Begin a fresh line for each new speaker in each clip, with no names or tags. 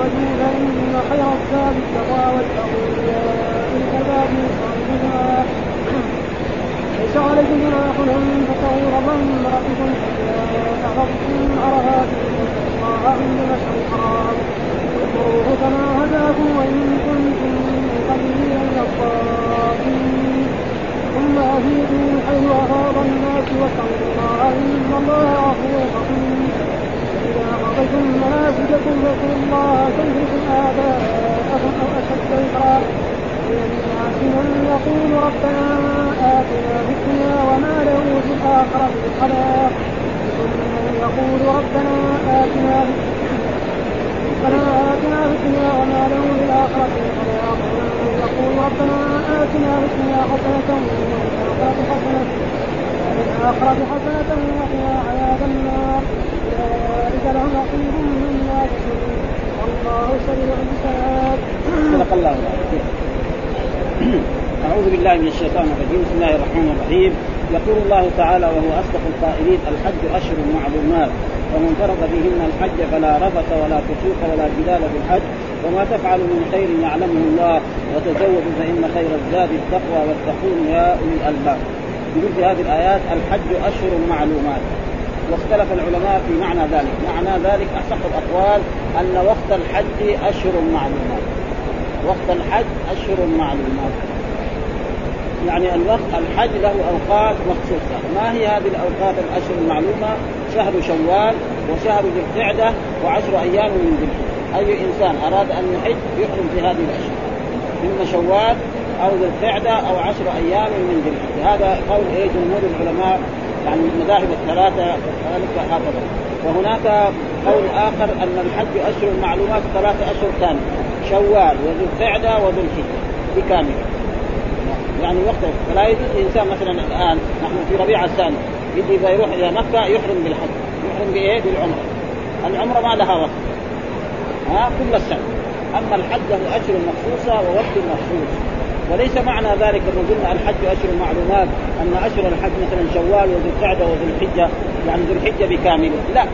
تزودوا فإن خير الزاد التقوى أولي الألباب الصالحين ليس عليكم جناح أن ربا من إذا أخذتم عرفات الله عند المشعر الحرام واذكروه كما هداكم وإن كنتم من قبله لمن الصالحين ثم أفيدوا من حيث أفاض الناس واستغفروا الله إن الله غفور رحيم إذا قضيتم مناسككم فاذكروا الله كذكركم آباءكم أو أشد ذكرا من يقول ربنا آتنا في الدنيا وما له في الآخرة من خلاق من يقول ربنا آتنا ربنا آتنا في الدنيا وما له في الآخرة من خلاق من يقول ربنا آتنا في الدنيا حسنة وفي الآخرة حسنة الآخرة حسنة وقنا عذاب النار. أولئك لهم نصيب مما والله سريع الحساب.
صدق الله أعوذ بالله من الشيطان الرجيم. بسم الله الرحمن الرحيم. يقول الله تعالى وهو أصدق القائلين الحج أشهر معلومات. ومن فرض فيهن الحج فلا رفث ولا فسوق ولا جدال في الحج. وما تفعل من خير يعلمه الله. وتزودوا فإن خير الزاد التقوى واتقون يا أولي الألباب. في هذه الآيات الحج أشهر معلومات. واختلف العلماء في معنى ذلك. معنى ذلك أصح الأقوال أن وقت الحج أشهر معلومات. وقت الحج أشهر معلومات. يعني الوقت الحج له أوقات مخصوصة، ما هي هذه الأوقات الأشهر المعلومة؟ شهر شوال وشهر ذي القعدة وعشر أيام من ذي الحجه، أي إنسان أراد أن يحج يحرم في هذه الأشهر. اما شوال أو ذي القعدة أو عشر أيام من ذي هذا قول إيه جمهور العلماء يعني المذاهب الثلاثة كذلك هكذا. وهناك قول آخر أن الحج أشهر المعلومات ثلاثة أشهر ثانية شوال وذي القعدة وذي الحجة بكامله. يعني وقت فلا يجوز الإنسان مثلا الآن نحن في ربيع الثاني يجي اذا يروح إلى مكة يحرم بالحج يحرم بإيه؟ بالعمرة. العمرة ما لها وقت. ها؟ كل السنة. أما الحج له أشهر مخصوصة ووقت مخصوص. وليس معنى ذلك لما قلنا الحج أشهر معلومات أن أشهر الحج مثلا شوال وذي القعدة وذي الحجة يعني ذي الحجة بكامله لا.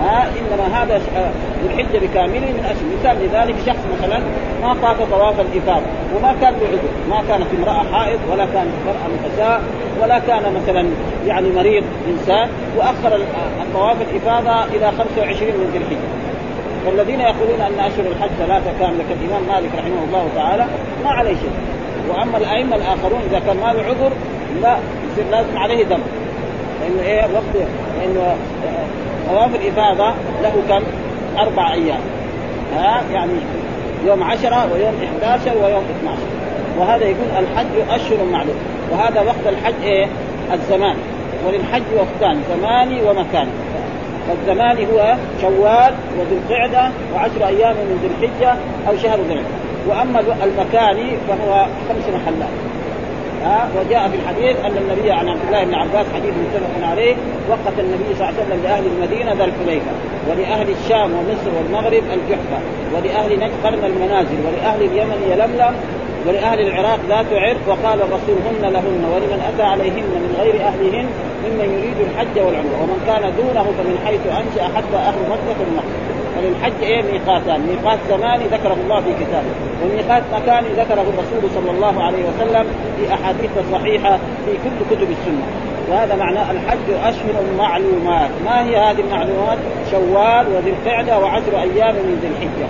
ها إنما هذا ذو الحجة بكامله من أشهر. مثال لذلك شخص مثلا ما طاف طواف الإفاضة وما كان له عذر ما كانت امرأة حائض ولا كانت امرأة نفساء ولا كان مثلا يعني مريض إنسان وأخر الطواف الإفاضة إلى 25 من ذي الحجة. والذين يقولون أن أشهر الحج ثلاثة كاملة كالإمام مالك رحمه الله تعالى ما عليه شيء. وأما الأئمة الآخرون إذا كان ما له عذر لا يصير لازم عليه دم. لأنه إيه وقت لأنه طواف الافاضه له كم؟ أربع أيام. ها يعني يوم عشرة ويوم 11 ويوم 12 وهذا يقول الحج أشهر معلوم. وهذا وقت الحج إيه؟ الزمان. وللحج وقتان زماني ومكاني. فالزمان هو شوال وذي القعدة وعشر أيام من ذي الحجة أو شهر ذي الحجه وأما المكاني فهو خمس محلات. ها وجاء في الحديث أن النبي عن عبد الله بن عباس حديث متفق عليه وقت النبي صلى الله عليه وسلم لأهل المدينة ذا الحليفه ولأهل الشام ومصر والمغرب الجحفة ولأهل نجد قرن المنازل ولأهل اليمن يلملم ولأهل العراق ذات عرق وقال الرسول هن لهن ولمن أتى عليهن من غير أهلهن ممن يريد الحج والعمرة ومن كان دونه فمن حيث أنشأ حتى أهل مكة المقصد فللحج إيه؟ ميقاتان. ميقات زماني ذكره الله في كتابه. وميقات مكاني ذكره الرسول صلى الله عليه وسلم في أحاديث صحيحة في كل كتب السنة. وهذا معناه الحج أشهر معلومات. ما هي هذه المعلومات؟ شوال وذي القعدة وعشر أيام من ذي الحجة.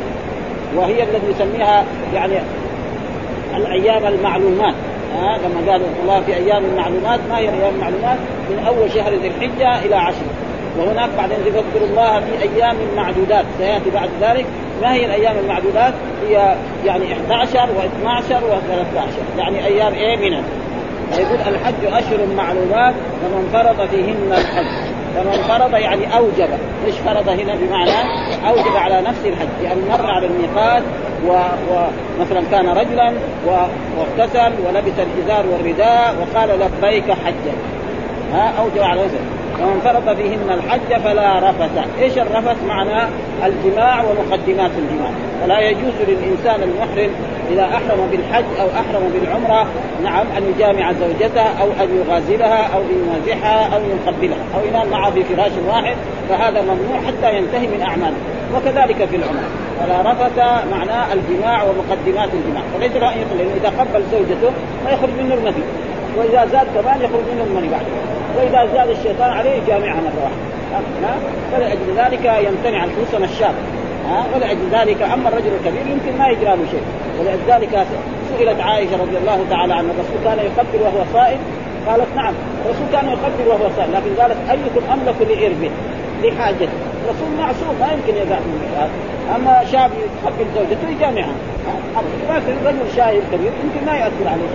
وهي الذي يسميها يعني الأيام المعلومات. ها؟ لما قال الله في أيام المعلومات. ما هي أيام المعلومات؟ من أول شهر ذي الحجة إلى عشر. وهناك بعدين يذكر الله في أيام معدودات. سيأتي بعد ذلك. ما هي الأيام المعدودات؟ هي يعني 11 و12 و13 يعني أيام إيه منها يقول الحج أشهر معلومات فمن فرض فيهن الحج. فمن فرض يعني أوجب. إيش فرض هنا بمعنى؟ أوجب على نفسه الحج. يعني مر على الميقات ومثلا و... كان رجلا. واغتسل ولبس الازار والرداء وقال لبيك حجا. ها؟ أوجب على نفسه. ومن فرض فيهن الحج فلا رفث. إيش الرفث؟ معناه الجماع ومقدمات الجماع. فلا يجوز للإنسان المحرم إذا أحرم بالحج أو أحرم بالعمرة نعم أن يجامع زوجته أو أن يغازلها أو يمازحها أو يقبلها. أو ينام معها في فراش واحد فهذا ممنوع حتى ينتهي من أعماله. وكذلك في العمرة. فلا رفث معناه الجماع ومقدمات الجماع. فليس له ان لأنه إذا قبل زوجته ما يخرج منه المني وإذا زاد كمان يخرج منه المني بعد. وإذا زاد الشيطان عليه جامعها مره واحدة فلأجل ذلك يمتنع خصوصا الشاب ها؟ ولأجل ذلك أما الرجل الكبير يمكن ما يجرى له شيء. ولذلك سئلت عائشة رضي الله تعالى عنها الرسول كان يقبل وهو صائم؟ قالت نعم الرسول كان يقبل وهو صائم لكن قالت أيكم أملك لإربه لحاجته؟ الرسول معصوم ما يمكن يزعل من أما شاب يقبل زوجته يجامعها لكن رجل شايب كبير يمكن ما ياثر عليه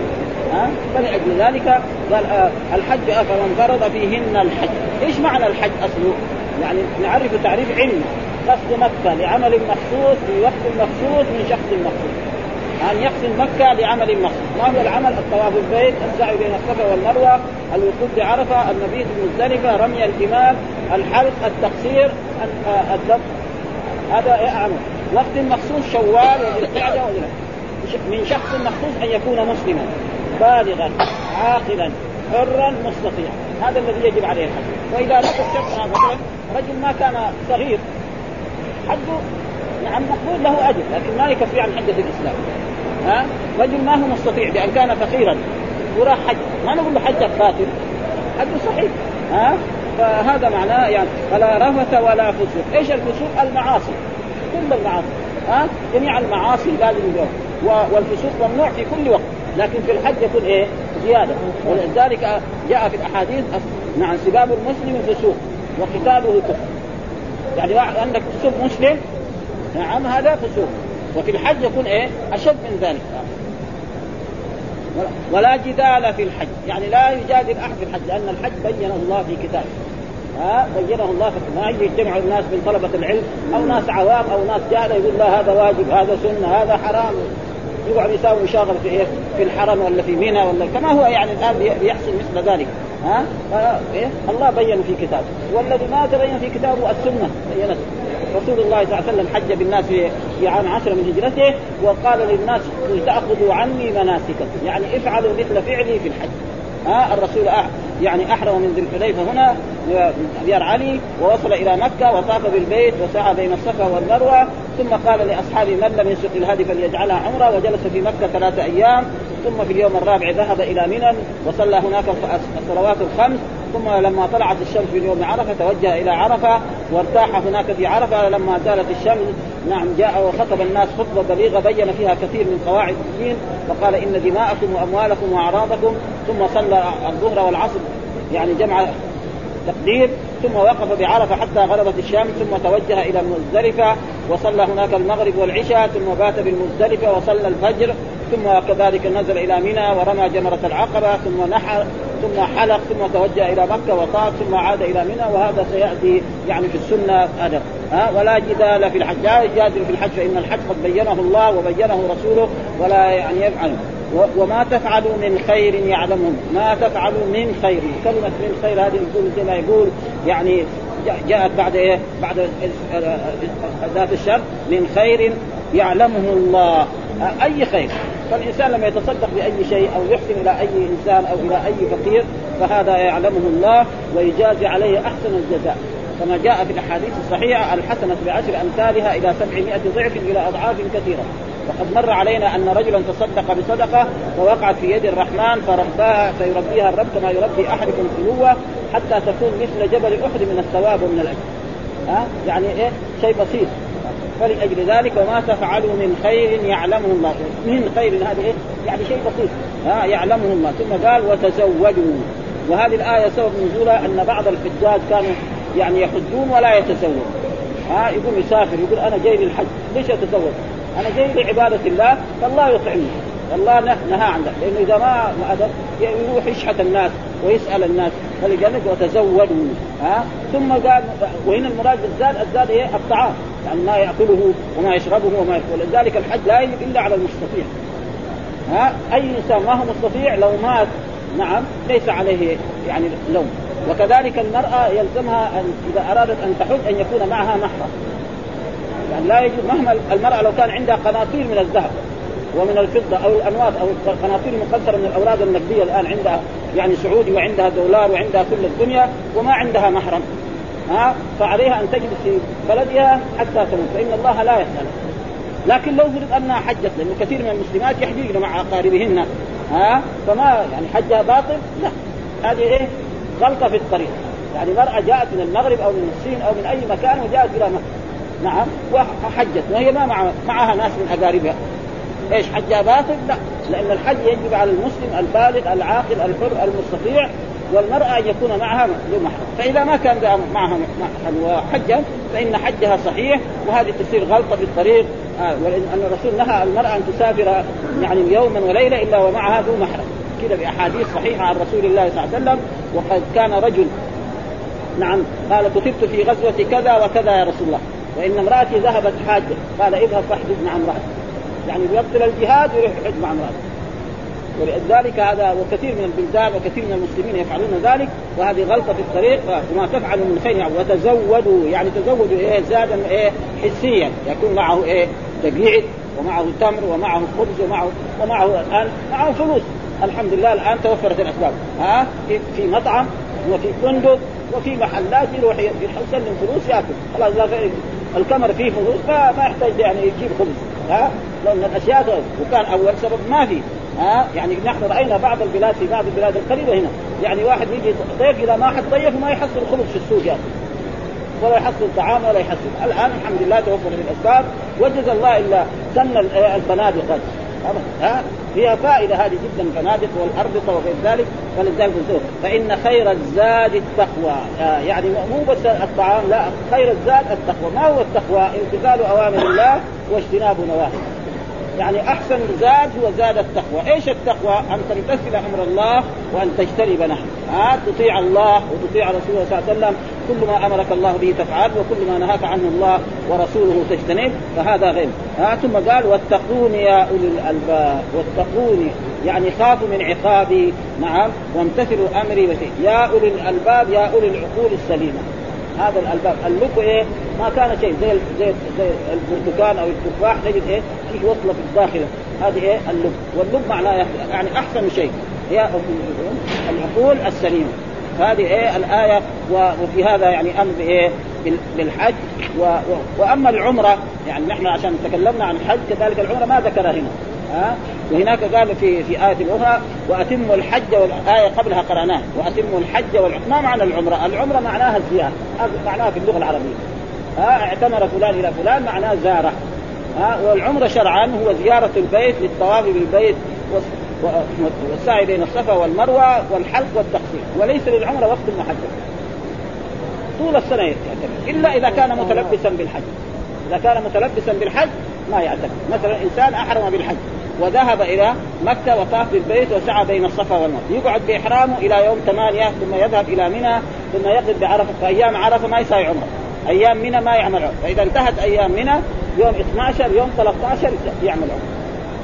ها؟ فلأجل ذلك قال آه الحج فمن فرض فيهن الحج، إيش معنى الحج أصله؟ يعني نعرف تعريف علمي قصد مكة لعمل مخصوص في وقت مخصوص من شخص مخصوص. أن يقصد مكة لعمل مخصوص. ما هو العمل؟ الطواف البيت السعي بين الصفا والمروة الوقوف بعرفة المبيت بمزدلفة رمي الجمال الحلق التقصير الذبح هذا أعمل؟ وقت مخصوص شوال وذي القعدة من شخص مخصوص أن يكون مسلما. بالغا عاقلا حرا مستطيعا. هذا الذي يجب عليه الحج. وإذا لقى الشخص مثلا رجل ما كان صغير حجه نعم مقبول له اجر لكن ما يكفي عن حجة الإسلام. ها؟ رجل ما هو مستطيع بأن كان فقيرا وراح حج. ما نقول له حجك باطل حجه صحيح. ها؟ فهذا معناه يعني فلا رفث ولا فسوق. إيش الفسوق؟ المعاصي. كل المعاصي. ها؟ جميع المعاصي لازم يجوز والفسوق ممنوع في كل وقت. لكن في الحج يكون إيه؟ زيادة. ولذلك جاء في الأحاديث نعم سباب المسلم فسوق وقتاله كفر يعني واحد عندك تسب مسلم نعم هذا فسوق وفي الحج يكون إيه؟ أشد من ذلك. ولا جدال في الحج. يعني لا يجادل أحد في الحج لأن الحج بينه الله في كتابه. ها؟ بينه الله في ما يجتمع الناس من طلبة العلم أو ناس عوام أو ناس جهله يقول لا هذا واجب هذا سنة هذا حرام. يقعد يساوي مشاغل في إيه؟ في الحرم ولا في منى ولا كما هو يعني الآن بيحصل مثل ذلك. ها؟ إيه؟ الله بين في كتابه والذي ما تبين في كتابه السنة. بينته رسول الله صلى الله عليه وسلم حج بالناس في عام عشرة من هجرته وقال للناس تأخذوا عني مناسككم. يعني افعلوا مثل فعلي في الحج. ها؟ الرسول أح يعني أحرم من ذي الحليفة هنا ديار علي ووصل إلى مكة وطاف بالبيت وسعى بين الصفا والمروة ثم قال لأصحابه من لم يسق الهدي فليجعلها عمرة وجلس في مكة ثلاثة أيام ثم في اليوم الرابع ذهب إلى منى وصلى هناك الصلوات الخمس ثم لما طلعت الشمس في يوم عرفة توجه إلى عرفة وارتاح هناك في عرفة لما زالت الشمس نعم جاء وخطب الناس خطبة بليغة بين فيها كثير من قواعد الدين وقال إن دماءكم وأموالكم وأعراضكم ثم صلى الظهر والعصر يعني جمع تقدير ثم وقف بعرفة حتى غربت الشمس ثم توجه إلى المزدلفة وصلى هناك المغرب والعشاء ثم بات بالمزدلفة وصلى الفجر ثم كذلك نزل إلى منى ورمى جمرة العقبة ثم نحر ثم حلق ثم توجه إلى مكة وطاف ثم عاد إلى منى وهذا سيأتي يعني في السنة هذا ها؟ ولا جدال في الحج لا يجادل في الحج فإن الحج قد بينه الله وبينه رسوله ولا يعني يفعل. وما تفعلوا من خير يعلمه ما تفعلوا من خير. كلمة من خير هذه يقول زي ما يقول يعني جاءت بعد إيه؟ بعد ذات الشر. من خير يعلمه الله. أي خير. فالإنسان لما يتصدق بأي شيء أو يحسن إلى أي إنسان أو إلى أي فقير فهذا يعلمه الله ويجازي عليه أحسن الجزاء. كما جاء في الأحاديث الصحيحة الحسنة بعشر أمثالها إلى سبعمائة ضعف إلى أضعاف كثيرة. وقد مر علينا أن رجلا تصدق بصدقة فوقعت في يد الرحمن فرباها فيربيها الرب كما يربي أحدكم فلوه حتى تكون مثل جبل أحد من الثواب ومن الأجر. ها؟ يعني إيه؟ شيء بسيط. فلأجل ذلك وما تفعلوا من خير يعلمه الله. من خير هذه إيه؟ يعني شيء بسيط. ها؟ يعلمه الله. ثم قال وتزودوا. وهذه الآية سبب نزولها أن بعض الحجاج كانوا يعني يحجون ولا يتزوج ها؟ يقول يسافر يقول أنا جاي للحج. ليش أتزوج أنا جاي لعبادة الله فالله يطعمني. الله نهى عن ذلك لأنه إذا ما ادب يروح يشحت الناس ويسأل الناس فلذلك وتزودوا ها؟ ثم قال وهنا المراد بالزاد الزاد إيه الطعام يعني ما يأكله وما يشربه وما ولذلك الحج لا يجب إلا على المستطيع ها؟ أي إنسان ما هو مستطيع لو مات نعم ليس عليه يعني لوم. وكذلك المرأة يلزمها أن إذا أرادت أن تحج أن يكون معها محرم. يعني لا يجوز مهما المرأة لو كان عندها قناطير من الذهب ومن الفضة أو الأنواط أو القناطير المقنطرة من الأوراق النقدية الآن عندها يعني سعودي وعندها دولار وعندها كل الدنيا وما عندها محرم. ها؟ فعليها أن تجلس في بلدها حتى تموت. فإن الله لا يسأل لكن لو فرض أنها حجت لأنه كثير من المسلمات يحججن مع أقاربهن. ها؟ فما يعني حجها باطل؟ لا. هذه إيه؟ غلطة في الطريق. يعني مرأة جاءت من المغرب أو من الصين أو من أي مكان وجاءت إلى مكة. نعم وحجت. وهي ما مع معها ناس من أقاربها. إيش حجها باطل؟ لا. لأن الحج يجب على المسلم البالغ العاقل الحر المستطيع والمرأة أن يكون معها ذو محرم. فإذا ما كان معها محرم وحجا فإن حجها صحيح وهذه تصير غلطة في الطريق. آه ولأن الرسول نهى المرأة أن تسافر يعني يوما وليلة إلا ومعها ذو محرم. كذا بأحاديث صحيحة عن رسول الله صلى الله عليه وسلم وقد كان رجل نعم قال كتبت في غزوة كذا وكذا يا رسول الله. وإن امرأتي ذهبت حاجة. قال اذهب فاحجز مع امرأتك. يعني يبطل الجهاد ويروح يحج مع امرأته ولذلك هذا وكثير من البلدان وكثير من المسلمين يفعلون ذلك وهذه غلطة في الطريق وما تفعلوا من خير يعني وتزودوا يعني تزودوا إيه زادا إيه حسيا. يكون معه إيه دقيق ومعه تمر ومعه خبز ومعه ومعه الآن معه فلوس. الحمد لله الآن توفرت الأسباب. ها؟ في مطعم وفي فندق وفي محلات يروح يسلم فلوس ياكل. خلاص الكمر فيه فلوس ما ما يحتاج يعني يجيب خبز. ها؟ لأن الأشياء وكان أول سبب ما في. ها؟ يعني نحن رأينا بعض البلاد في بعض البلاد القريبة هنا. يعني واحد يجي ضيف اذا ما حد ضيف ما يحصل خبز في السوق يعني. ولا يحصل طعام ولا يحصل. الآن الحمد لله توفر الاسباب وجز الله إلا سن الفنادق ها؟ فيها فائدة هذه جدا فنادق والاربطه وغير ذلك فلذلك فإن خير الزاد التقوى. يعني مو بس الطعام لا خير الزاد التقوى. ما هو التقوى؟ امتثال أوامر الله واجتناب نواهي يعني أحسن زاد هو زاد التقوى، إيش التقوى؟ أن تمتثل أمر الله وأن تجتنب نهيه، ها؟ تطيع الله وتطيع رسوله صلى الله عليه وسلم، كل ما أمرك الله به تفعل وكل ما نهاك عنه الله ورسوله تجتنب فهذا غير، ها؟ ثم قال واتقون يا أولي الألباب، واتقوني يعني خافوا من عقابي، نعم، وامتثلوا أمري يا أولي الألباب يا أولي العقول السليمة، هذا الألباب. اللب إيه؟ ما كان شيء. زي زي زي البرتقال أو التفاح تجد إيه؟ فيه وصلة في الداخل. هذه إيه؟ اللب واللب معناه يعني أحسن شيء. هي العقول السليمه هذه إيه؟ الآية. وفي هذا يعني أمر بايه بالحج. و... و... وأما العمرة يعني نحن عشان تكلمنا عن الحج كذلك العمرة ما ذكرها هنا. ها؟ وهناك قال في في آية أخرى وأتموا الحج والآية قبلها قرأناها وأتموا الحج والعمرة ما معنى العمرة؟ العمرة معناها الزيارة معناها في اللغة العربية. ها اعتمر فلان إلى فلان معناه زاره ها والعمرة شرعا هو زيارة البيت للطواف بالبيت والسعي بين الصفا والمروة والحلق والتقصير وليس للعمرة وقت محدد. طول السنة يعتمر إلا إذا كان متلبسا بالحج. إذا كان متلبسا بالحج ما يعتمر. مثلا إنسان أحرم بالحج. وذهب إلى مكة وطاف بالبيت وسعى بين الصفا والمروة. يقعد بإحرامه إلى يوم ثمانية ثم يذهب إلى منى ثم يقف بعرفة فايام عرفة ما يساوي عمره أيام منى ما يعمل عمره فإذا انتهت أيام منى يوم 12 يوم 13 يعمل عمره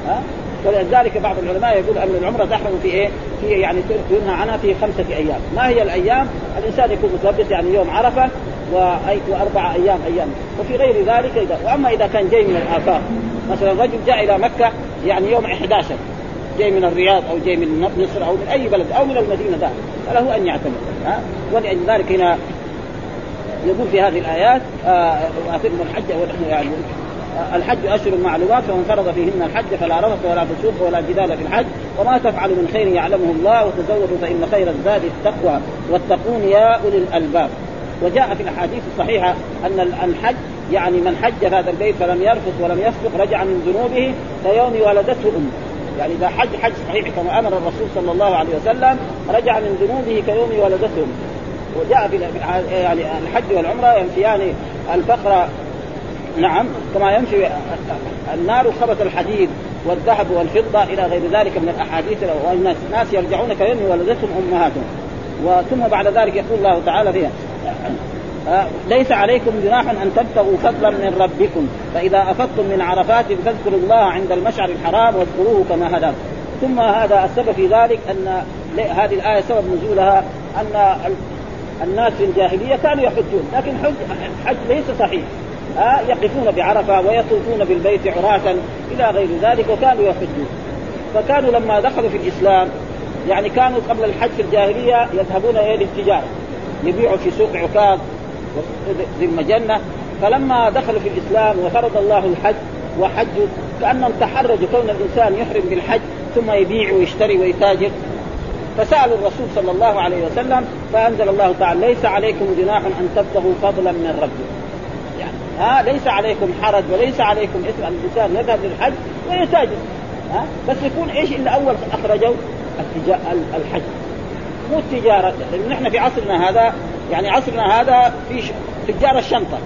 ها؟ ولذلك بعض العلماء يقول أن العمره تحرم في إيه؟ في يعني ينهى عنها في خمسة أيام، ما هي الأيام؟ الإنسان يكون متلبس يعني يوم عرفة وأربع أيام أيام، وفي غير ذلك إذا وأما إذا كان جاي من الافاق مثلا رجل جاء إلى مكة يعني يوم 11 جاي من الرياض أو جاي من مصر أو من أي بلد أو من المدينة ذا فله أن يعتمد ها؟ ولذلك هنا يقول في هذه الآيات آه الحج يعني الحج أشهر معلومات فمن فرض فيهن الحج فلا رفث ولا فسوق ولا جدال في الحج وما تفعل من خير يعلمه الله وتزودوا فإن خير الزاد التقوى واتقون يا أولي الألباب. وجاء في الأحاديث الصحيحة أن الحج يعني من حج هذا البيت فلم يرفث ولم يسبق رجع من ذنوبه كيوم ولدته امه يعني إذا حج حج صحيح كما أمر الرسول صلى الله عليه وسلم رجع من ذنوبه كيوم ولدته امه وجاء في يعني الحج والعمرة ينفيان الفقر. نعم كما ينفي النار خبث الحديد والذهب والفضة إلى غير ذلك من الأحاديث والناس ناس يرجعون كيوم ولدتهم أمهاتهم. وثم بعد ذلك يقول الله تعالى فيها ليس عليكم جناح أن تبتغوا فضلا من ربكم. فإذا أفضتم من عرفات فاذكروا الله عند المشعر الحرام واذكروه كما هداكم. ثم هذا السبب في ذلك أن هذه الآية سبب نزولها أن الناس في الجاهلية كانوا يحجون. لكن حج حج ليس صحيح. آه يقفون بعرفة ويطوفون بالبيت عراة إلى غير ذلك وكانوا يحجون. فكانوا لما دخلوا في الإسلام يعني كانوا قبل الحج في الجاهلية يذهبون إلى التجاره يبيعوا في سوق عكاظ ذي المجنة فلما دخلوا في الإسلام وفرض الله الحج وحجوا كأنهم تحرجوا كون الإنسان يحرم بالحج ثم يبيع ويشتري ويتاجر. فسألوا الرسول صلى الله عليه وسلم فأنزل الله تعالى ليس عليكم جناح أن تبتغوا فضلا من ربكم. يعني ها ليس عليكم حرج وليس عليكم إثم الإنسان يذهب للحج ويتاجر. ها بس يكون إيش اللي أول اخرجوا الحج. مو التجارة. لأن نحن في عصرنا هذا يعني عصرنا هذا في تجار الشنطة.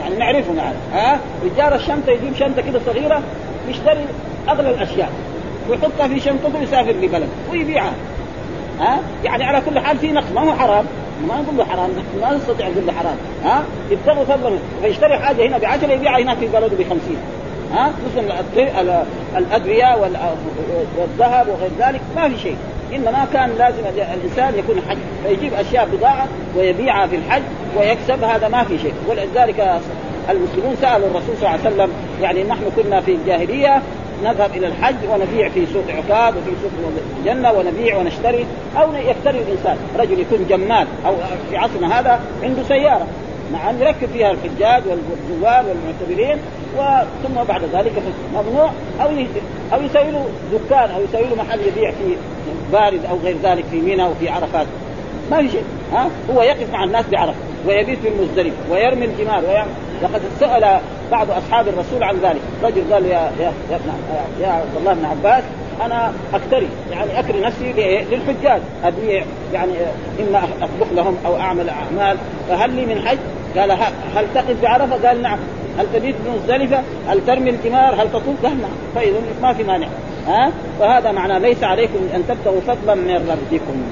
يعني نعرفهم يعني ها؟ تجار الشنطة يجيب شنطة كده صغيرة يشتري أغلى الأشياء. ويحطها في شنطته ويسافر لبلد ويبيعها. ها؟ يعني على كل حال في نقص ما هو حرام. ما نقول له حرام. ما نستطيع نقول له حرام. ها؟ يبتغوا فضلا. فيشتري حاجة هنا ب 10 يبيعها هناك في بلده ب 50 ها؟ مثل الأدوية والذهب وغير ذلك. ما في شيء. إنما كان لازم الإنسان يكون حج فيجيب أشياء بضاعة ويبيعها في الحج ويكسب هذا ما في شيء. ولذلك المسلمون سألوا الرسول صلى الله عليه وسلم يعني نحن كنا في الجاهلية نذهب إلى الحج ونبيع في سوق عكاظ وفي سوق الجنة ونبيع ونشتري أو يقتري الإنسان. رجل يكون جمال أو في عصرنا هذا عنده سيارة نعم يركب فيها الحجاج والزوار والمعتبرين وثم بعد ذلك ممنوع أو أو يسوي له دكان أو يسوي له محل يبيع في بارد أو غير ذلك في منى وفي عرفات ما في شيء ها هو يقف مع الناس بعرفة ويبيت في المزدلفه ويرمي الجمار ويعمل وقد سأل بعض أصحاب الرسول عن ذلك رجل قال يا يا يا, يا عبد الله بن عباس أنا اكتري يعني أكري نفسي للحجاج أبيع يعني إما أطبخ لهم أو أعمل أعمال فهل لي من حج؟ قال هل تقف بعرفة؟ قال نعم هل تبيت بمزدلفه؟ هل ترمي الجمار؟ هل تطوف؟ قال نعم فإذا ما في مانع ها فهذا معناه ليس عليكم أن تبتغوا فضلا من ربكم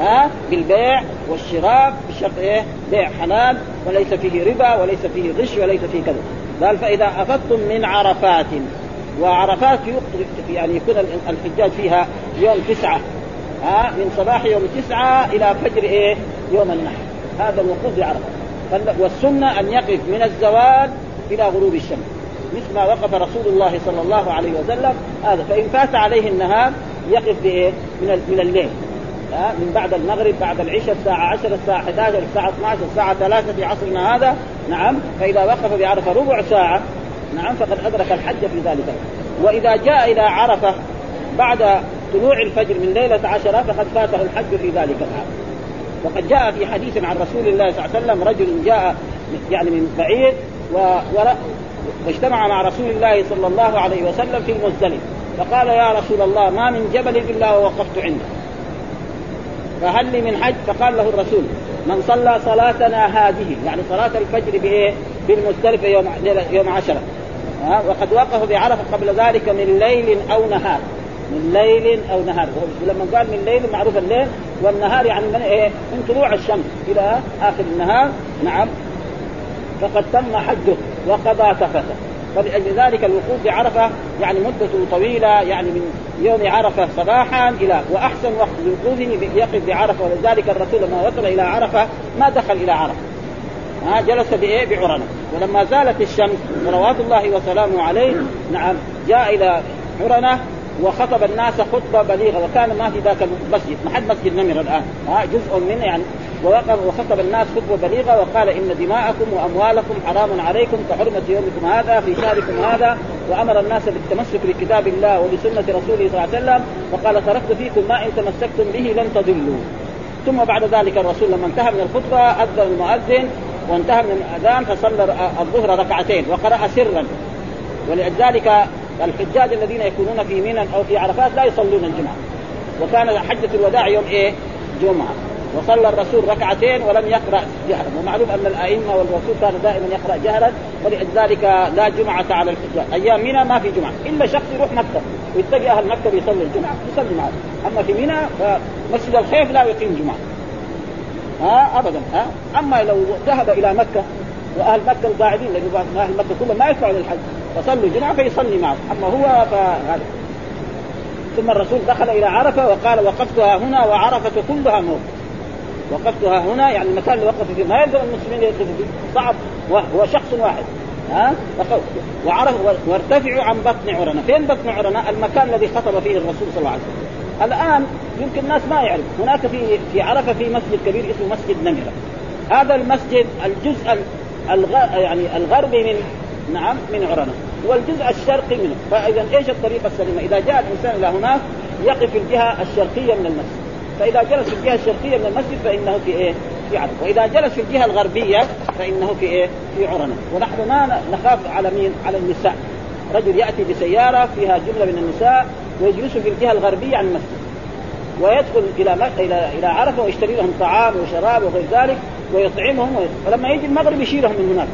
ها بالبيع والشراء بشرط إيه؟ بيع حلال وليس فيه ربا وليس فيه غش وليس فيه كذا قال فإذا أفضتم من عرفات وعرفات يعني يكون الحجاج فيها يوم تسعة ها من صباح يوم تسعة إلى فجر إيه؟ يوم النحر هذا الوقوف بعرفه والسنة أن يقف من الزوال إلى غروب الشمس. مثل ما وقف رسول الله صلى الله عليه وسلم هذا. فإن فات عليه النهار يقف بإيه؟ من من الليل. من بعد المغرب بعد العشاء الساعة 10 الساعة 11 الساعة 12 الساعة 3 في عصرنا هذا. نعم. فإذا وقف بعرفة ربع ساعة نعم فقد أدرك الحج في ذلك. وإذا جاء إلى عرفة بعد طلوع الفجر من ليلة عشرة فقد فاته الحج في ذلك. العام وقد جاء في حديث عن رسول الله صلى الله عليه وسلم رجل جاء يعني من بعيد واجتمع مع رسول الله صلى الله عليه وسلم في المزدلف. فقال يا رسول الله ما من جبل إلا ووقفت عنده. فهل لي من حج؟ فقال له الرسول من صلى صلاتنا هذه يعني صلاة الفجر بإيه؟ بالمزدلفة يوم يوم عشرة. وقد وقف بعرفة قبل ذلك من ليل أو نهار. من ليل أو نهار. ولما قال من ليل معروف الليل والنهار يعني من إيه؟ من طلوع الشمس إلى آخر النهار. نعم. فقد تم حجه وقضى تفته فلأجل ذلك الوقوف بعرفة يعني مدته طويلة يعني من يوم عرفة صباحا إلى وأحسن وقت لوقوفه يقف بعرفة ولذلك الرسول لما وصل إلى عرفة ما دخل إلى عرفة. ها جلس بإيه؟ بعرنة. ولما زالت الشمس صلوات الله وسلامه عليه نعم جاء إلى عرنة وخطب الناس خطبة بليغة. وكان ما في ذاك المسجد ما حد مسجد نمر الآن. ها جزء منه يعني ووقف وخطب الناس خطبة بليغة وقال إن دماءكم وأموالكم حرام عليكم كحرمه يومكم هذا في شهركم هذا وأمر الناس بالتمسك بكتاب الله وبسنة رسوله صلى الله عليه وسلم وقال تركت فيكم ما إن تمسكتم به لن تضلوا. ثم بعد ذلك الرسول لما انتهى من الخطبة أذن المؤذن وانتهى من الأذان فصلى الظهر ركعتين وقرأ سرا. ولذلك الحجاج الذين يكونون في منى أو في عرفات لا يصلون الجمعة. وكان حجة الوداع يوم إيه؟ جمعة. وصلى الرسول ركعتين ولم يقرأ جهرا ومعلوم أن الأئمة والرسول كان دائما يقرأ جهرا ولذلك لا جمعة على الحجاج أيام منى ما في جمعة. الا شخص يروح مكة ويتجه أهل مكة بيصلي الجمعة يصلي معه. أما في منى فمسجد الخيف لا يقيم جمعة. ها؟ ابدا. ها؟ أما لو ذهب إلى مكة وأهل مكة القاعدين لأن أهل مكة كلهم ما يدفعوا للحج فصلوا جمعه فيصلي معه. أما هو فهذا. ثم الرسول دخل إلى عرفة وقال وقفتها هنا وعرفة كلها موت. وقفتها هنا يعني المكان اللي وقف فيه. ما يقدر المسلمين يقفوا فيه. صعب هو شخص واحد. ها؟ وعرف وارتفعوا عن بطن عرنه، فين بطن عرنه؟ المكان الذي خطب فيه الرسول صلى الله عليه وسلم. الآن يمكن الناس ما يعرف، هناك في في عرفة في مسجد كبير اسمه مسجد نمرة. هذا المسجد الجزء الغ... يعني الغربي من نعم من عرنه، والجزء الشرقي منه. فإذا إيش الطريقة السليمة؟ إذا جاء الإنسان إلى هناك يقف في الجهة الشرقية من المسجد. فإذا جلس في الجهة الشرقية من المسجد فإنه في إيه؟ في عرفة، وإذا جلس في الجهة الغربية فإنه في إيه؟ في عرنة، ونحن ما نخاف على مين؟ على النساء. رجل يأتي بسيارة فيها جملة من النساء ويجلسوا في الجهة الغربية عن المسجد. ويدخل إلى إلى إلى عرفة ويشتري لهم طعام وشراب وغير ذلك ويطعمهم ولما يجي المغرب يشيلهم من هناك.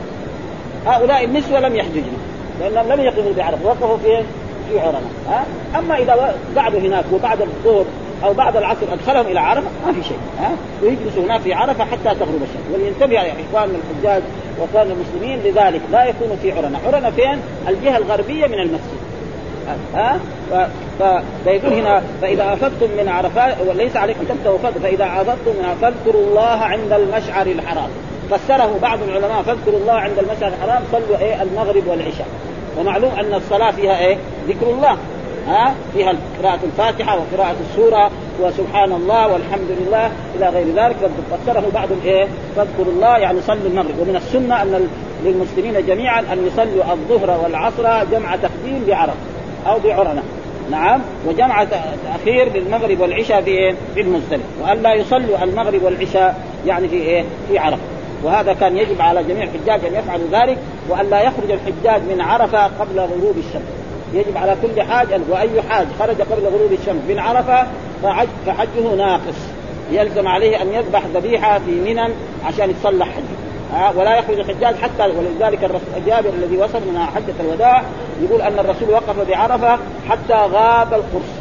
هؤلاء النسوة لم يحججن لأنهم لم يقفوا بعرفة وقفوا في في عرنة ها أما إذا قعدوا هناك وبعد الظهر أو بعد العصر أدخلهم إلى عرفة ما في شيء ها؟ ويجلسوا هناك في عرفة حتى تغرب الشمس. ولينتبه اخواننا الحجاج واخواننا المسلمين لذلك لا يكونوا في عرنة، عرنة فين؟ الجهة الغربية من المسجد. ها؟ فيقول هنا فإذا افضتم من عرفات وليس عليكم تبتغوا فضل فإذا افضتم من فاذكروا الله عند المشعر الحرام. فسره بعض العلماء فاذكروا الله عند المشعر الحرام صلوا إيه؟ المغرب والعشاء. ومعلوم أن الصلاة فيها إيه؟ ذكر الله. ها فيها قراءة الفاتحة وقراءة السورة وسبحان الله والحمد لله إلى غير ذلك. فسره بعض الإيه؟ فاذكروا الله يعني صلوا المغرب. ومن السنة أن للمسلمين جميعا أن يصلوا الظهر والعصر جمع تقديم بعرف أو بعرنة. نعم. وجمع تأخير للمغرب والعشاء في إيه؟ في المزدلف وأن لا يصلوا المغرب والعشاء يعني في إيه؟ في عرفة. وهذا كان يجب على جميع الحجاج أن يفعلوا ذلك وأن لا يخرج الحجاج من عرفة قبل غروب الشمس. يجب على كل حاج وأي حاج خرج قبل غروب الشمس من عرفة فحجه ناقص. يلزم عليه أن يذبح ذبيحة في منى عشان يتصلح حجه. ولا يخرج الحجاج حتى ولذلك جابر الذي وصل من حجة الوداع يقول أن الرسول وقف بعرفة حتى غاب القرص.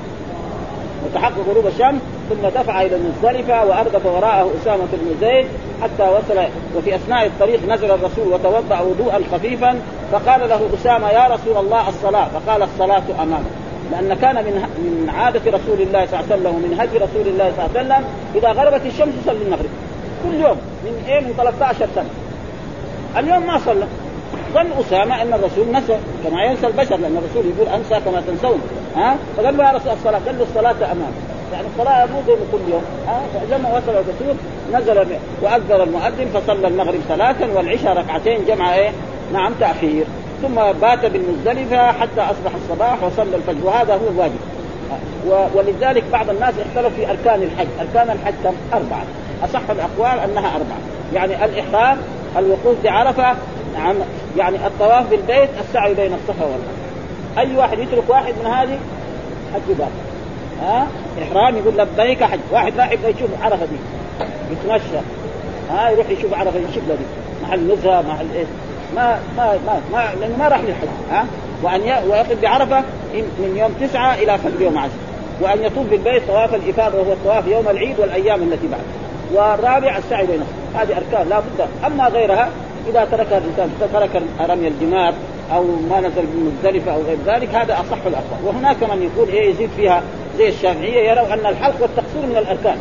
وتحقق غروب الشمس ثم دفع إلى المزدلفة واردف وراءه أسامة بن زيد حتى وصل وفي أثناء الطريق نزل الرسول وتوضأ وضوءا خفيفا فقال له أسامة يا رسول الله الصلاة. فقال الصلاة امامك لأن كان من من عادة رسول الله صلى الله عليه وسلم ومن هدي رسول الله صلى الله عليه وسلم إذا غربت الشمس يصلي المغرب. كل يوم من إيه؟ من 13 سنة. اليوم ما صلى. ظن أسامة أن الرسول نسى. كما ينسى البشر لأن الرسول يقول أنسى كما تنسون. ها؟ فقال له يا رسول الصلاة. قال له الصلاة امامك يعني الصلاة مو زي كل يوم. ها؟ فلما وصل الرسول نزل وأذن المؤذن فصلى المغرب ثلاثا والعشاء ركعتين جمع إيه؟ نعم تأخير. ثم بات بالمزدلفة حتى أصبح الصباح وصلى الفجر وهذا هو الواجب. ولذلك بعض الناس اختلف في أركان الحج، أركان الحج كم؟ أربعة، أصح الأقوال أنها أربعة، يعني الإحرام، الوقوف بعرفة، نعم. يعني الطواف بالبيت، السعي بين الصفا والمروة. أي واحد يترك واحد من هذه؟ حج باطل. ها؟ إحرام يقول لبيك حج واحد راح يبغى يشوف عرفة دي. يتمشى. ها؟ يروح يشوف عرفة يشوف دي. محل نزهه محل إيش ما ما ما, ما لأنه ما راح للحج. ها؟ وأن ويقف بعرفة من يوم تسعة إلى فجر يوم عشر. وأن يطوف بالبيت طواف الإفاضة وهو الطواف يوم العيد والأيام التي بعد. والرابع السعي بين هذه أركان لا بد. أما غيرها إذا تركها الانسان ترك رمي الجمار أو ما نزل بمزدلفه أو غير ذلك هذا أصح الاقوال وهناك من يقول إيه يزيد فيها زي الشافعية يروا أن الحلق والتقصير من الأركان.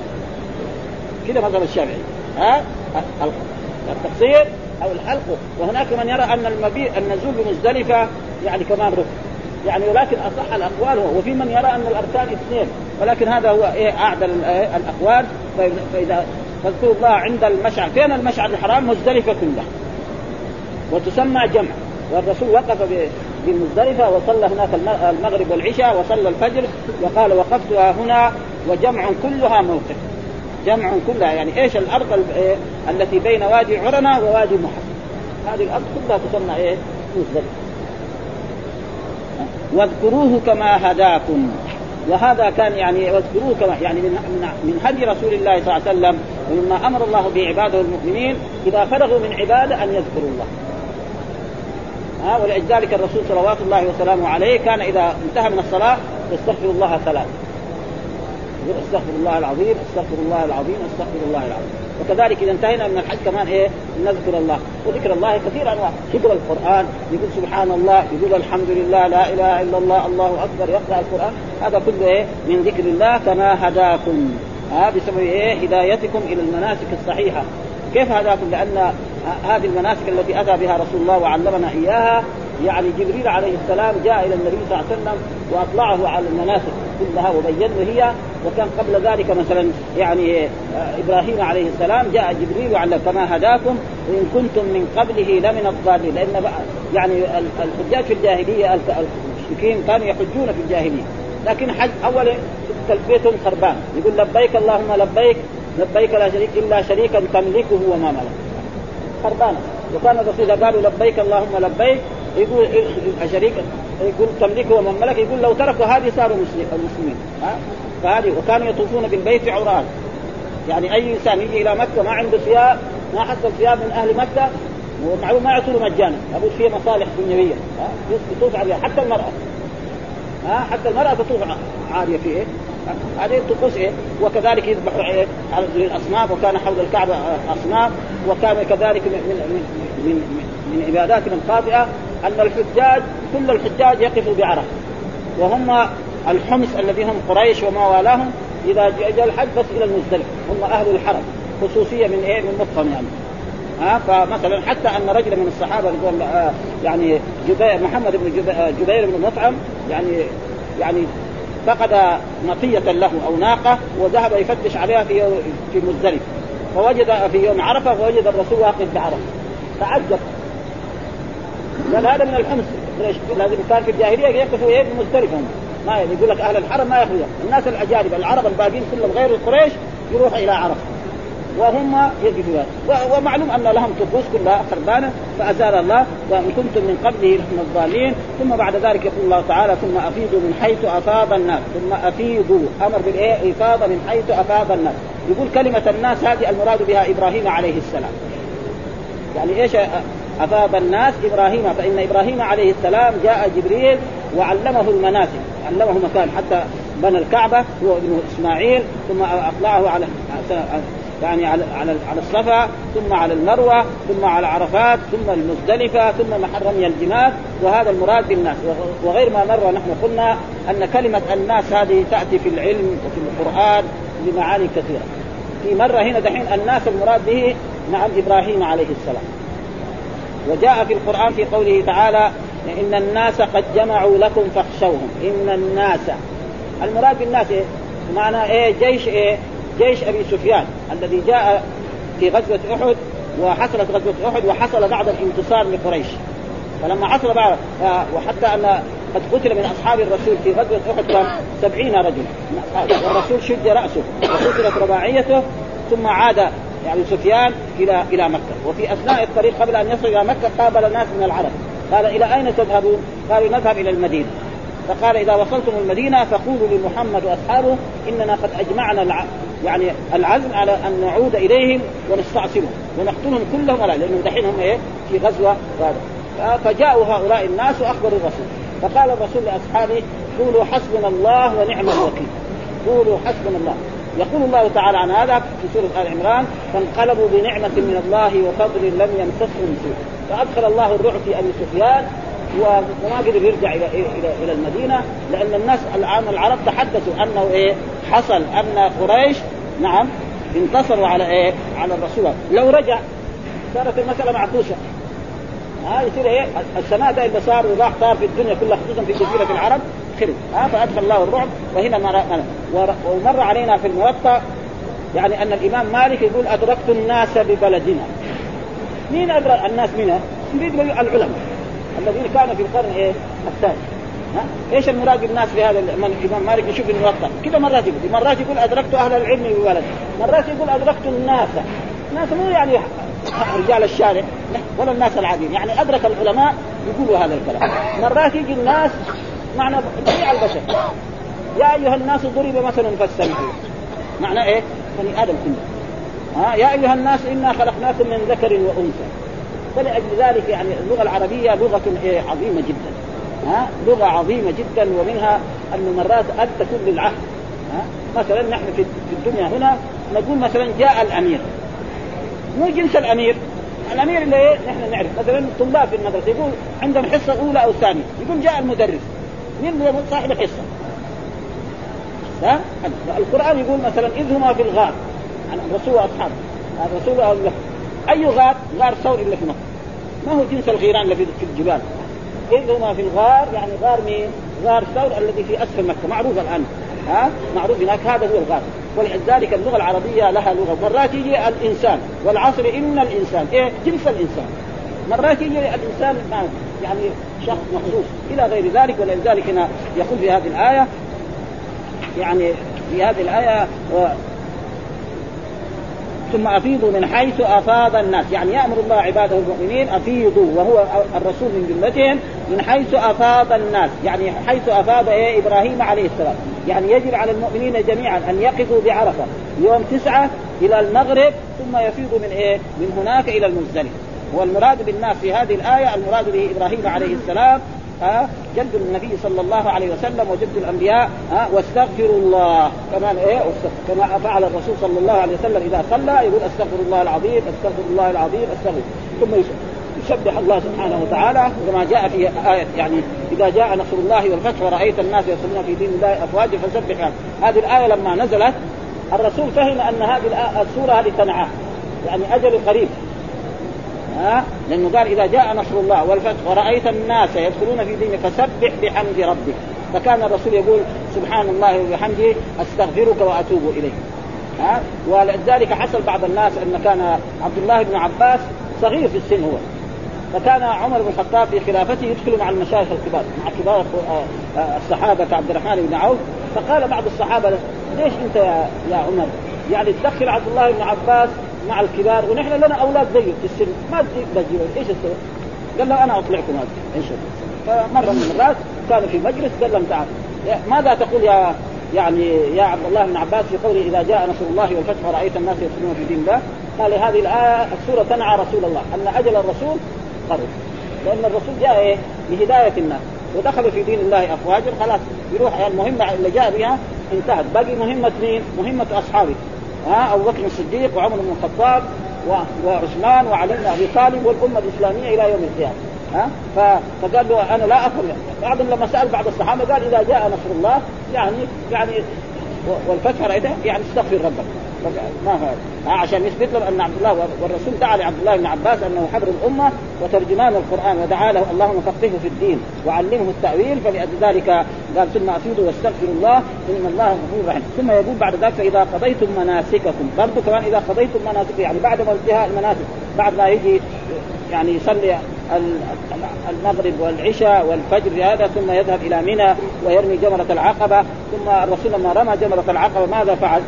كذا مذهب الشافعي. ها؟ التقصير أو الحلق. وهناك من يرى أن المبيت النزول بمزدلفه يعني كمان ركن يعني ولكن أصح الأقوال هو. وفي من يرى أن الأركان اثنين. ولكن هذا هو إيه أعدل الأقوال. فإذا فاذكروا الله عند المشعر. فين المشعر الحرام؟ مزدلفة كلها. وتسمى جمع. والرسول وقف بمزدلفه وصلى هناك المغرب والعشاء وصلى الفجر وقال وقفتها هنا وجمع كلها موقف. جمع كلها يعني إيش الأرض إيه التي بين وادي عرنة ووادي محمد هذه الأرض كلها تسمى إيه؟ مزدلفة. واذكروه كما هداكم. وهذا كان يعني واذكروه كما يعني من من هدي رسول الله صلى الله عليه وسلم ومما أمر الله به عباده المؤمنين إذا فرغوا من عبادة أن يذكروا الله. ها ولذلك الرسول صلوات الله وسلامه عليه كان إذا انتهى من الصلاة يستغفر الله ثلاث يقول استغفر الله العظيم استغفر الله العظيم استغفر الله العظيم. وكذلك إذا انتهينا من الحج كمان إيه؟ نذكر الله. وذكر الله كثير أنواع. يقرأ القرآن يقول سبحان الله يقول الحمد لله لا إله إلا الله الله أكبر يقرأ القرآن. هذا كله إيه؟ من ذكر الله كما هداكم. ها بسبب إيه؟ هدايتكم إلى المناسك الصحيحة. كيف هداكم لأن هذه المناسك التي أتى بها رسول الله وعلمنا إياها يعني جبريل عليه السلام جاء إلى النبي صلى الله عليه وسلم وأطلعه على المناسك كلها وبين له هي وكان قبل ذلك مثلا يعني آه، إبراهيم عليه السلام جاء جبريل وعلم كما هداكم وان كنتم من قبله لمن الضالين. لأن يعني الحجاج في الجاهلية المشركين كانوا يحجون في الجاهلية لكن حج أول تلبيتهم خربان يقول لبيك اللهم لبيك لبيك لا شريك إلا شريكا تملكه وما ملك. خربانه وكان الرسول إذا قالوا لبيك اللهم لبيك يقول شريك يقول تملكه ومن ملك يقول لو تركوا هذه صاروا المسلمين ها؟ فهذه وكانوا يطوفون بالبيت عراه يعني أي إنسان يجي إلى مكة ما عنده ثياب ما حصل ثياب من أهل مكة ومعلوم ما يعطونه مجانا. لابد فيه مصالح دنيوية. يطوف عليها. حتى المرأة. ها؟ حتى المرأة تطوف عارية في إيه؟ هذه طقوس إيه؟ وكذلك يذبح إيه؟ على الاصنام وكان حول الكعبة اصنام وكان كذلك من من من, من, من عباداتهم الخاطئه أن الحجاج كل الحجاج يقفوا بعرفة وهم الحمص الذي هم قريش وما والاهم إذا جاء الحج بس إلى المزدلفة هم أهل الحرم خصوصية من إيه؟ من مطعم يعني ها فمثلا حتى أن رجلا من الصحابة رضوان آه يعني جبير محمد بن جبير بن مطعم يعني يعني فقد نقية له أو ناقة وذهب يفتش عليها في في مزدلفة. فوجد في يوم عرفة فوجد الرسول واقف بعرفة تعجب قال هذا من الحمص. لازم كان في الجاهلية يقفوا إيه؟ بمزدلفة. ما يقول لك أهل الحرم ما يخرجون الناس الأجانب العرب الباقيين كلهم غير القريش يروح إلى عرفة. وهم يجدون ومعلوم أن لهم طقوس كلها خربانه فأزال الله وإن كنتم من قبله من الضالين. ثم بعد ذلك يقول الله تعالى ثم أفيضوا من حيث أفاض الناس. ثم أفيضوا. أمر بالإيه؟ إفاضة من حيث أفاض الناس. يقول كلمة الناس هذه المراد بها إبراهيم عليه السلام. يعني إيش أفاض الناس؟ إبراهيم. فإن إبراهيم عليه السلام جاء جبريل وعلمه المناسك علمه مكان حتى بنى الكعبة هو ابن إسماعيل ثم أطلعه على يعني على على على الصفا ثم على المروة ثم على عرفات ثم المزدلفة ثم محل رمي الجماد. وهذا المراد بالناس. وغير ما مر نحن قلنا أن كلمة الناس هذه تأتي في العلم وفي القرآن بمعاني كثيرة. في مرة هنا دحين الناس المراد به نعم إبراهيم عليه السلام. وجاء في القرآن في قوله تعالى إن الناس قد جمعوا لكم فاخشوهم. إن الناس. المراد بالناس إيه؟ معنى إيه؟ جيش إيه؟ جيش أبي سفيان الذي جاء في غزوة أحد وحصلت غزوة أحد وحصل بعد الانتصار لقريش. فلما حصل بعد وحتى أن قد قتل من أصحاب الرسول في غزوة أحد كان سبعين رجل من اصحابه والرسول شج رأسه وقتلت رباعيته ثم عاد يعني سفيان إلى إلى مكة. وفي أثناء الطريق قبل أن يصل إلى مكة قابل ناس من العرب. قال إلى أين تذهبون؟ قالوا نذهب إلى المدينة. فقال إذا وصلتم المدينة فقولوا لمحمد وأصحابه إننا قد أجمعنا الع... يعني العزم على أن نعود إليهم ونستعصمهم ونقتلهم كلهم ولا لأنه دحين هم إيه؟ في غزوة فجاءوا هؤلاء الناس وأخبروا الرسول. فقال الرسول لأصحابه قولوا حسبنا الله ونعم الوكيل. قولوا حسبنا الله. يقول الله تعالى عن هذا في سورة آل عمران فانقلبوا بنعمة من الله وفضل لم يمسسهم سوء. فأدخل الله الرعب في أبي سفيان وما قدر يرجع إلى إلى إلى المدينة لأن الناس الآن العرب تحدثوا أنه إيه حصل أن قريش نعم انتصروا على إيه؟ على الرسول. لو رجع صارت المسألة معكوسة. ها يصير إيه السماء ده اللي صار وراح صار في الدنيا كلها خصوصا في جزيره العرب. خرب. ها فأدخل الله الرعب وهنا مر ومر علينا في الموطا يعني أن الإمام مالك يقول أدركت الناس ببلدنا. مين ادرك الناس منها؟ العلماء. الذين كانوا في القرن إيه؟ الثاني. ها؟ إيش المراد بالناس في هذا الامام مالك يشوف الموطا كذا مرات يقول مرات يقول أدركت أهل العلم ببلد مرات يقول أدركت الناس. الناس مو يعني رجال الشارع ولا الناس العاديين. يعني أدرك العلماء يقولوا هذا الكلام. مرات يجي الناس معنى جميع البشر. يا أيها الناس ضرب مثل فاستمعوا. معنى إيه؟ بني آدم كله. ها؟ يا أيها الناس إنا خلقناكم من ذكر وأنثى. فلأجل ذلك يعني اللغة العربية لغة إيه عظيمة جدا. ها؟ لغة عظيمة جدا ومنها أن مرات أن تكون للعهد. ها؟ مثلا نحن في الدنيا هنا نقول مثلا جاء الأمير. مو جنس الأمير. الأمير اللي إيه؟ نحن نعرف. مثلا الطلاب في المدرسة يقول عندهم حصة أولى أو ثانية. يقول جاء المدرس. مين هو صاحب الحصة؟ ها؟ القرآن يقول مثلا إذ هما في الغار. الرسول وأصحابه. الرسول أي غار؟ غار ثور إلا في مكه ما هو جنس الغيران اللي في الجبال. اذ في الغار يعني غار مين؟ غار ثور الذي في أسفل مكة. معروف الآن. ها؟ معروف هناك. هذا هو الغالب ولذلك اللغة العربية لها لغة. مرات يجي الإنسان. والعصر إن الإنسان. إيه؟ جنس الإنسان. مرات يجي الإنسان يعني شخص مخصوص. إلى غير ذلك. ولذلك هنا يقول في هذه الآية يعني في هذه الآية ثم أفيضوا من حيث أفاض الناس. يعني يأمر الله عباده المؤمنين أفيضوا وهو الرسول من جملتهم من حيث أفاض الناس. يعني حيث أفاض إيه؟ إبراهيم عليه السلام. يعني يجب على المؤمنين جميعا أن يقفوا بعرفة يوم تسعة إلى المغرب ثم يفيضوا من إيه؟ من هناك إلى المزدلفه والمراد بالناس في هذه الآية المراد به إبراهيم عليه السلام ها جد النبي صلى الله عليه وسلم وجد الأنبياء ها واستغفروا الله. كمان إيه كما فعل الرسول صلى الله عليه وسلم إذا صلى يقول أستغفر الله العظيم أستغفر الله العظيم أستغفر. ثم يسبح الله سبحانه وتعالى كما جاء في آية يعني إذا جاء نصر الله والفتح ورأيت الناس يصلون في دين الله أفواجا فسبح. هذه الآية لما نزلت الرسول فهم أن هذه السورة هذه تنعاه يعني أجل قريب. ها؟ لأنه قال إذا جاء نصر الله والفتح ورأيت الناس يدخلون في دينك فسبح بحمد ربك. فكان الرسول يقول سبحان الله وبحمده أستغفرك وأتوب إليك. ها؟ ولذلك حصل بعض الناس أن كان عبد الله بن عباس صغير في السن هو. فكان عمر بن الخطاب في خلافته يدخل مع المشايخ الكبار مع كبار الصحابة كعبد الرحمن بن عوف. فقال بعض الصحابة ليش أنت يا, يا عمر؟ يعني تدخل عبد الله بن عباس مع الكبار ونحن لنا أولاد زيه في السن. ما تجي إيش السبب؟ قال له أنا أطلعكم هذا. إيش فمرة من المرات كانوا في مجلس قال لهم تعال. ماذا تقول يا يعني يا عبد الله بن عباس في قوله إذا جاء نصر الله والفتح ورأيت الناس يدخلون في دين الله؟ قال هذه الايه السورة تنعى رسول الله أن أجل الرسول قرب. لأن الرسول جاء إيه؟ بهدايه الناس. ودخلوا في دين الله أفواجا خلاص. يروح المهمة اللي جاء بها انتهت. باقي مهمة مين؟ مهمة أصحابه. ها أبو بكر الصديق وعمر بن الخطاب وعثمان وعلي بن أبي طالب والأمة الإسلامية إلى يوم القيامة. ها فقال له أنا لا افهم بعضهم لما سأل بعض الصحابة قال إذا جاء نصر الله يعني يعني والفتح رأيته يعني استغفر ربك. ما هذا عشان يثبت لهم أن عبد الله والرسول دعا لعبد الله بن عباس أنه حبر الأمة وترجمان القرآن ودعا له اللهم فقهه في الدين وعلمه التأويل فلذلك قال ثم افيدوا واستغفروا الله إن الله غفور رحيم ثم يقول بعد ذلك فاذا قضيتم مناسككم برضه كمان إذا قضيتم مناسككم يعني بعد ما انتهاء المناسك بعد ما يجي يعني يصلي المغرب والعشاء والفجر هذا ثم يذهب إلى منى ويرمي جمرة العقبة ثم الرسول لما رمى جمرة العقبة ماذا فعل؟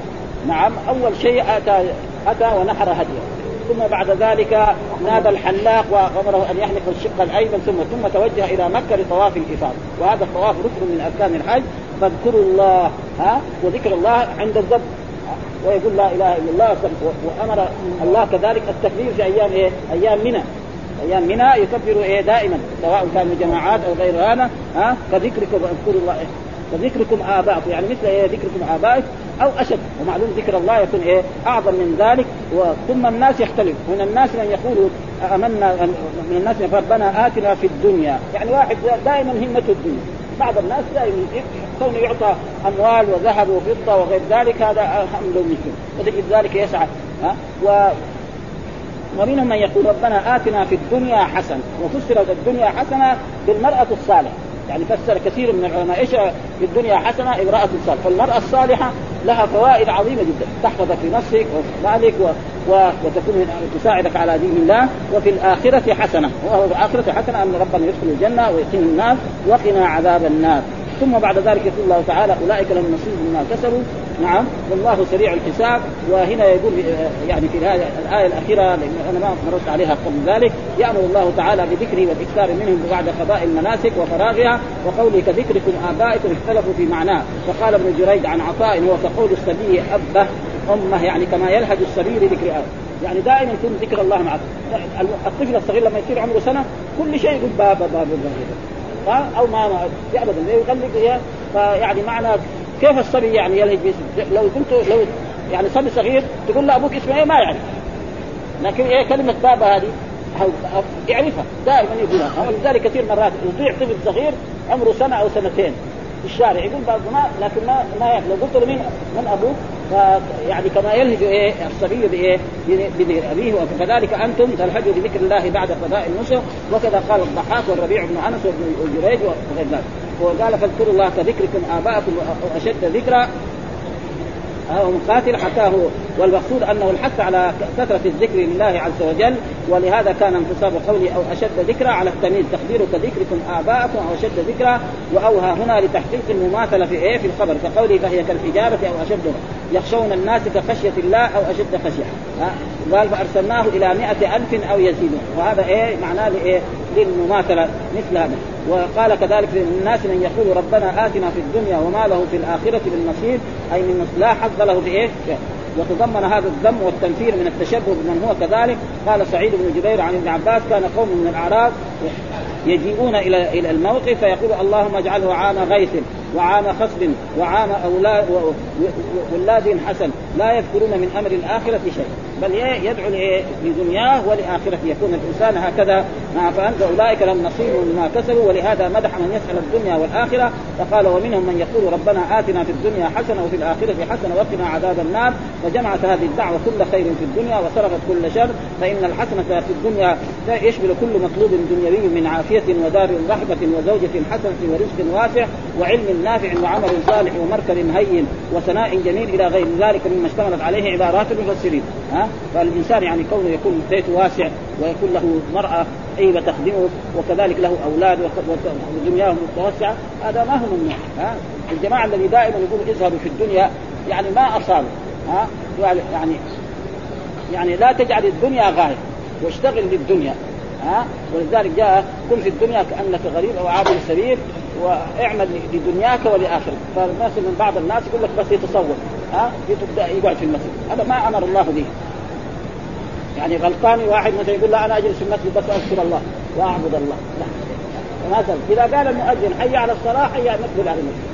نعم أول شيء آتى آتى ونحر هديه. ثم بعد ذلك نادى الحلاق وأمره أن يحلق الشق الأيمن ثم ثم توجه إلى مكة لطواف الإفاضة. وهذا الطواف ركن من أركان الحج. فاذكروا الله ها وذكر الله عند الذبح ويقول لا إله إلا الله وأمر الله كذلك التكبير في أيام إيه؟ أيام منى. أيام منى يكبر إيه؟ دائما سواء كانوا جماعات أو غير هذا ها كذكركم اذكروا الله. إيه؟ كذكركم آباءكم يعني مثل إيه ذكركم آبائك أو أشد. ومعلوم ذكر الله يكون إيه أعظم من ذلك ثم الناس يختلف. من الناس من يقول آمنا من الناس من ربنا آتنا في الدنيا. يعني واحد دائما همته الدنيا. بعض الناس دائما كونه يعطى أموال وذهب وفضة وغير ذلك هذا له منه وتجد ذلك يسعى. ها؟ و ومنهم من يقول ربنا آتنا في الدنيا حسنة وفسرت الدنيا حسنة بالمرأة الصالحة. يعني فسر كثير من العلماء إيش في الدنيا حسنة؟ امرأة صالحة. فالمرأة الصالحة لها فوائد عظيمة جدا. تحفظك في نفسك وفي مالك و... و... وتكون تساعدك على دين الله. وفي الآخرة حسنة. وهو الآخرة حسنة أن ربنا يدخل الجنة ويقيم الناس وقنا عذاب النار. ثم بعد ذلك يقول الله تعالى أولئك لهم نصيب مما كسبوا نعم والله سريع الحساب. وهنا يقول يعني في الآية الأخيرة لأن أنا ما مررت عليها قبل ذلك يأمر الله تعالى بذكره والاكثار منهم بعد قضاء المناسك وفراغها وقوله كذكركم آبائكم اختلفوا في معناه. فقال ابن جريج عن عطاء هو كقول الصبي أبه أمه يعني كما يلهج الصبي لذكر ابه يعني دائما يكون ذكر الله معه الطفل الصغير لما يصير عمره سنة كل شيء يقول بابا بابا بابا أو ما ابدا يغلق فيعني معنى كيف الصبي يعني يلهج باسمه؟ لو قلت لو يعني صبي صغير تقول له أبوك اسمه إيه؟ ما يعرف. لكن إيه كلمة بابا هذه؟ يعرفها دائما يقولها. ولذلك كثير مرات يطيع طفل صغير عمره سنة أو سنتين في الشارع. يقول بعض ما لكن ما ما يعرف. لو قلت له مين؟ من أبوك؟ يعني كما يلهج إيه الصبي بإيه بابيه وكذلك أنتم تلهجوا بذكر الله بعد قضاء النصر وكذا قال الضحاك والربيع بن أنس وابن جريج وغير ذلك. وقال فاذكروا الله كذكركم آباءكم أو اشد ذكرا هو مقاتل حكاه والمقصود أنه الحث على كثرة الذكر لله عز وجل ولهذا كان انتصاب قوله أو أشد ذكرى على التمييز. تقدير كذكركم آباءكم أو أشد ذكرى وأوهى هنا لتحقيق المماثلة في إيه في الخبر. كقوله فهي كالحجارة أو أشد يخشون الناس كخشية الله أو أشد خشية. قال فأرسلناه إلى مئة ألف أو يزيدون وهذا إيه؟ معناه لإيه؟ للمماثلة مثل هذا. وقال كذلك للناس من يقول ربنا آتنا في الدنيا وما له في الآخرة من نصيب. أي من لا حظ له في إيه؟ وتضمن هذا الذم والتنفير من التشبه بمن هو كذلك. قال سعيد بن جبير عن ابن عباس كان قوم من الأعراب يجيئون إلى إلى الموقف فيقول اللهم اجعله عام غيث. وعام خصب وعام أولاد ولاد حسن لا يذكرون من أمر الآخرة شيء بل يدعو لدنياه ولآخرته. يكون الإنسان هكذا فأنت أولئك لهم نصيب مما كسبوا ولهذا مدح من يسأل الدنيا والآخرة. فقال ومنهم من يقول ربنا آتنا في الدنيا حسنة وفي الآخرة حسنة وقنا عذاب النار فجمعت هذه الدعوة كل خير في الدنيا وصرفت كل شر. فإن الحسنة في الدنيا يشمل كل مطلوب دنيوي من عافية ودار رحبه وزوجة حسنة ورزق واسع وعلم نافع وعمل صالح ومركب هين وثناء جميل إلى غير ذلك مما اشتملت عليه عبارات المفسرين. ها؟ فالإنسان يعني كونه يكون بيته واسع ويكون له مرأة طيبة تخدمه وكذلك له أولاد ودنياه متوسعة هذا ما هو ممنوع ها؟ الجماعة الذي دائما يقول اذهبوا في الدنيا يعني ما أصابوا ها؟ يعني يعني لا تجعل الدنيا غاية واشتغل للدنيا ها؟ ولذلك جاء كن في الدنيا كأنك غريب أو عابر سبيل وإعمل لدنياك ولآخرتك. فالناس من بعض الناس يقول لك بس يتصور. ها؟ يقعد في المسجد. هذا ما أمر الله به. يعني غلطان واحد مثلا يقول لا أنا أجلس في المسجد بس أذكر الله وأعبد الله. لا. مثلا إذا قال المؤذن حي على الصلاة حي نقبل على المسجد.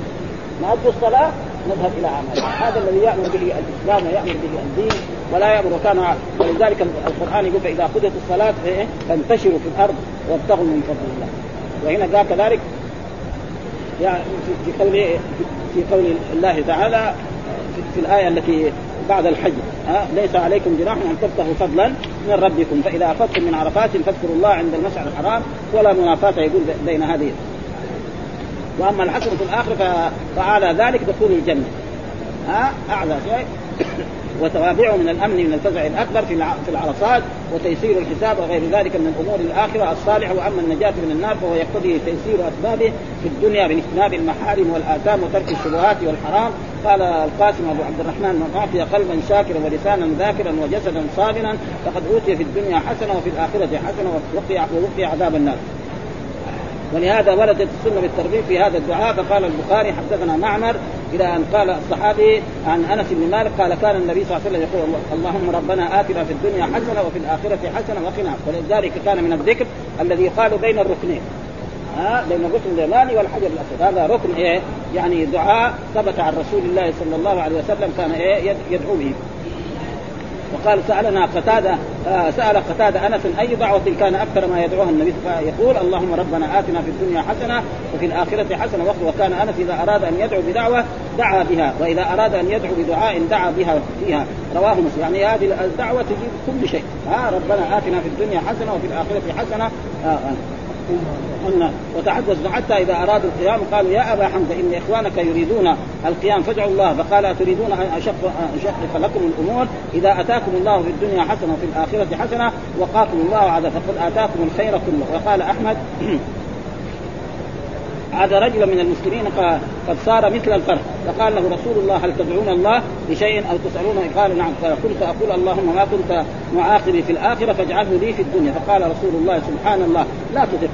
نؤدي الصلاة نذهب إلى عمل هذا الذي يأمر به الإسلام ويأمر به الدين ولا يأمر. وكان ولذلك القرآن يقول فإذا قضيت الصلاة فانتشروا في الأرض وابتغوا من فضل الله. وهنا قال كذلك يعني في قول في قول الله تعالى في الآية التي بعد الحج. ها؟ ليس عليكم جناح أن تبتغوا فضلا من ربكم. فإذا افضتم من عرفات فاذكروا الله عند المشعر الحرام ولا منافاة يقول بين هذه. وأما الحسن في الآخرة فاعلى ذلك دخول الجنة. ها؟ اعلى شيء وتوابعه من الأمن من الفزع الأكبر في في العرصات وتيسير الحساب وغير ذلك من الأمور الآخرة الصالحة. وأما النجاة من النار فهو يقتضي تيسير أسبابه في الدنيا باجتناب المحارم والآثام وترك الشبهات والحرام. قال القاسم أبو عبد الرحمن من اعطي قلبا شاكرا ولسانا ذاكرا وجسدا صابرا فقد أوتي في الدنيا حسنة وفي الآخرة حسنة ووقي ووقي عذاب النار. ولهذا وردت السنة بالترغيب في هذا الدعاء فقال البخاري حدثنا معمر إلى أن قال الصحابي عن أنس بن مالك قال كان النبي صلى الله عليه وسلم يقول اللهم ربنا آتنا في الدنيا حسنة وفي الآخرة حسنة وقنا. ولذلك كان من الذكر الذي يقال بين الركنين. ها بين الركن اليماني والحجر الاسود هذا ركن إيه؟ يعني دعاء ثبت عن رسول الله صلى الله عليه وسلم كان إيه؟ يدعو به. وقال سألنا قتادة آه سأل قتادة أنس أي دعوه كان أكثر ما يدعوها النبي؟ يقول اللهم ربنا آتنا في الدنيا حسنة وفي الآخرة حسنة وكان أنس إذا أراد أن يدعو بدعوة دعا بها وإذا أراد أن يدعو بدعاء دعا بها فيها. رواه مسلم. يعني هذه الدعوة تجيب كل شيء. ها ربنا آتنا في الدنيا حسنة وفي الآخرة حسنة. آه آه. قلنا وتحدث حتى إذا أرادوا القيام قالوا يا أبا حمزة إن إخوانك يريدون القيام فادعوا الله فقال تريدون أن اشق أشقق لكم الأمور؟ إذا أتاكم الله في الدنيا حسنة وفي الآخرة حسنة وقاكم الله عذاب فقد آتاكم الخير كله. وقال أحمد هذا رجل من المسلمين قد صار مثل الفرد فقال له رسول الله هل تدعون الله بشيء أو تسالونه قال نعم. فقلت أقول اللهم ما كنت معاقبي في الآخرة فاجعله لي في الدنيا. فقال رسول الله سبحان الله لا تدق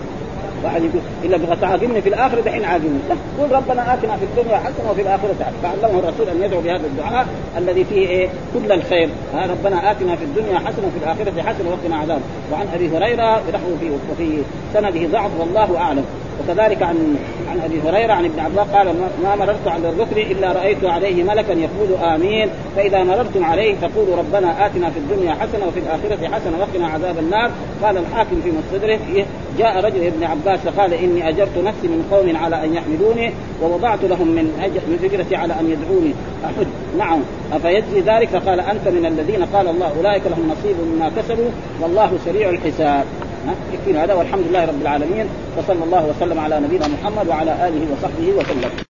واحد يقول إلا بغى تعاقبني في الآخرة دحين عاقبني. قل ربنا آتنا في الدنيا حسنة وفي الآخرة حسنة. فعلمه الرسول أن يدعو بهذا الدعاء الذي فيه إيه؟ كل الخير. ها ربنا آتنا في الدنيا حسنة وفي الآخرة حسنة وقنا عذاب. وعن أبي هريرة نحو في وفي سنده ضعف والله أعلم. وكذلك عن عن أبي هريرة عن ابن عباس قال ما مررت على الركن إلا رأيت عليه ملكا يقول آمين. فإذا مررتم عليه فقولوا ربنا آتنا في الدنيا حسنة وفي الآخرة حسنة وقنا عذاب النار. قال الحاكم في مصدره جاء رجل ابن عباس فقال إني أجرت نفسي من قوم على أن يحمدوني ووضعت لهم من من فكرتي على أن يدعوني. أحد. نعم. أفيجزي ذلك؟ فقال أنت من الذين قال الله أولئك لهم نصيب مما كسبوا والله سريع الحساب. يكفينا هذا والحمد لله رب العالمين وصلى الله وسلم على نبينا محمد وعلى آله وصحبه وسلم.